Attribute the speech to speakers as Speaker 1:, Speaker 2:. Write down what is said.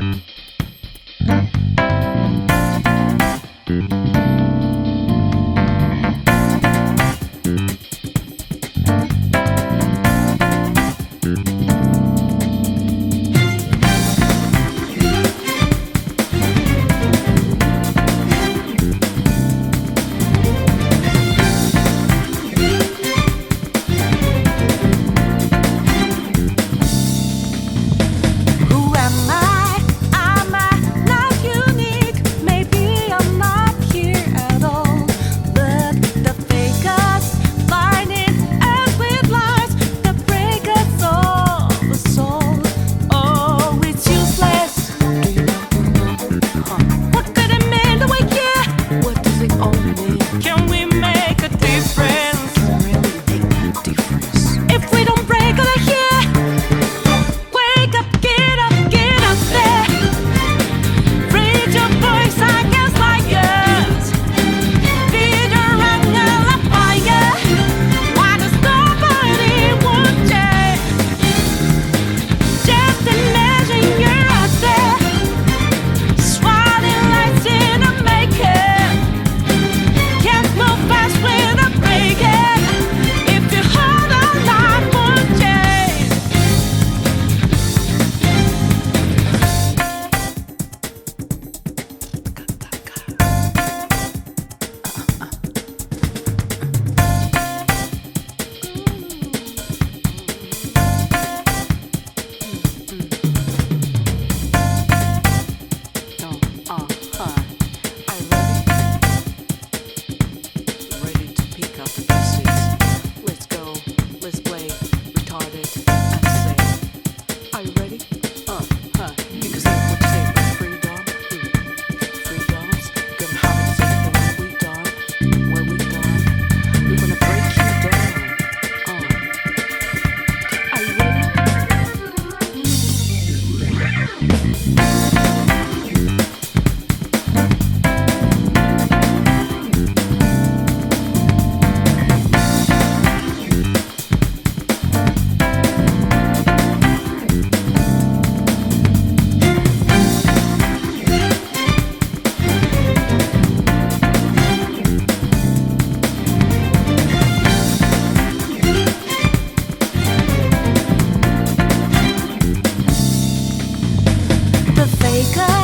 Speaker 1: Bye. wake up